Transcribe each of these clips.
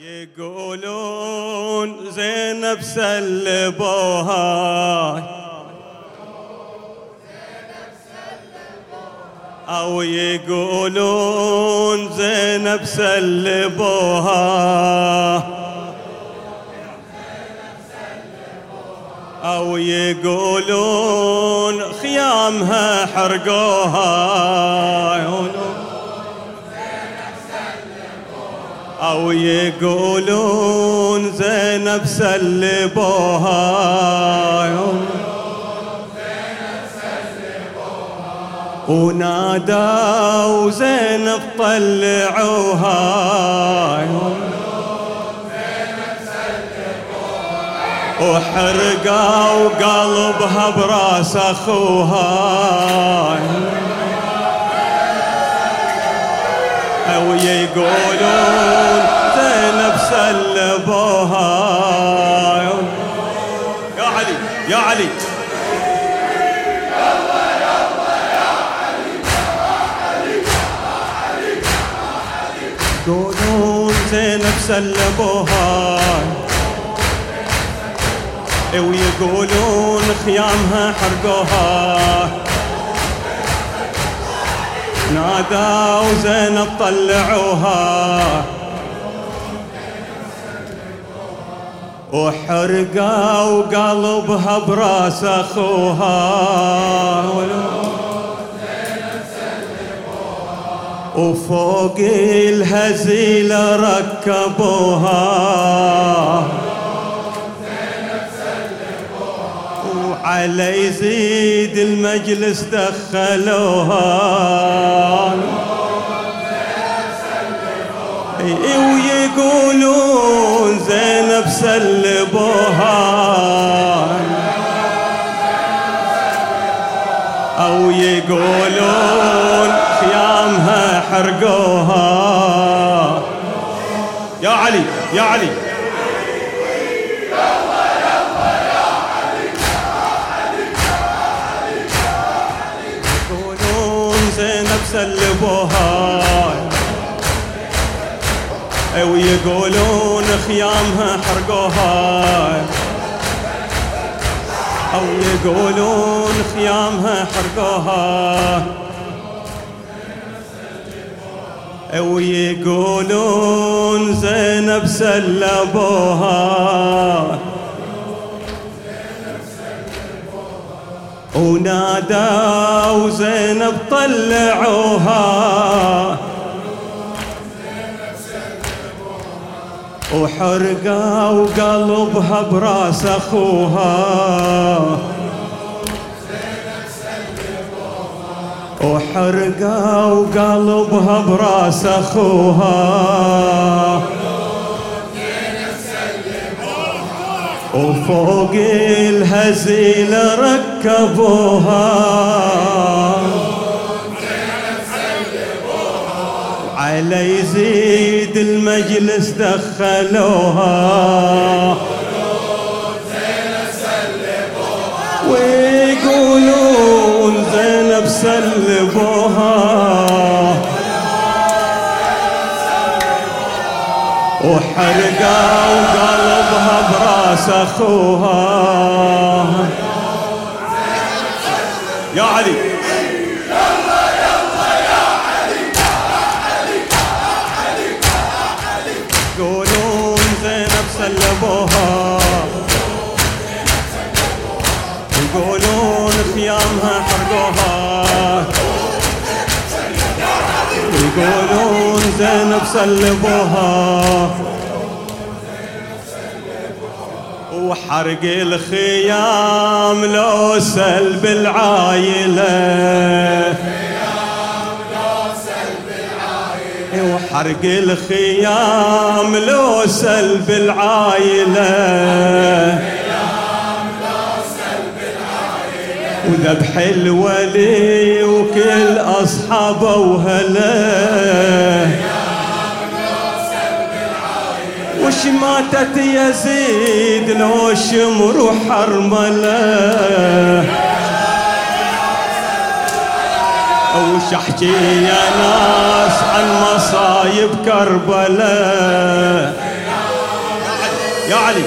يقولون زينب سلبوها. أو يقولون زينب سلبوها. أو يقولون خيامها حرقوها. أو يقولون زينب سلبوها. ونادوا زينب طلعوها. وحرقوا قلبها برأس أخوها. ويقولون زينب سلبوها يا علي يا علي. يقولون زينب سلبوها ويقولون خيامها حرقوها. نادوا زينب طلعوها وحرقوا قلبها براس أخوها. وفوق الهزيلة ركبوها. وعلى يزيد المجلس دخلوها. ويقولون زينب سلبوها. أو يقولون خيامها حرقوها. يا علي يا علي. زينب سلبوها ويقولون خيامها حرقوها أو يقولون خيامها حرقوها ويقولون زينب سلبوها ونادوا زينب طلعوها. وحرقوا قلبها براس أخوها. وحرقوا قلبها براس أخوها. وفوق الهزيل ركبوها. على يزيد المجلس دخلوها. ويقولون زينب سلبوها. وحرقوا قلبها براس اخوها يا علي. يقولون زينب سلبوها. يقولون خيامها حرقوها. يقولون زينب سلبوها. وحرق الخيام لو سلب العايلة. وحرق الخيام لو سلب العايلة. وذبح الولي وكل أصحابه وهلا. ماتت يزيد لو شمر وحرمله وش أحكي يا ناس عن مصايب كربلاء يا علي.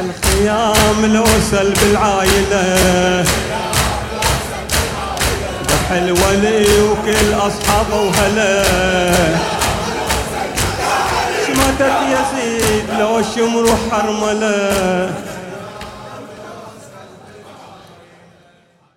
الخيام الوسل بالعايلة. ذبح الولي وكل أصحابه وهلا. شماتت يزيد لو الشمر حرمله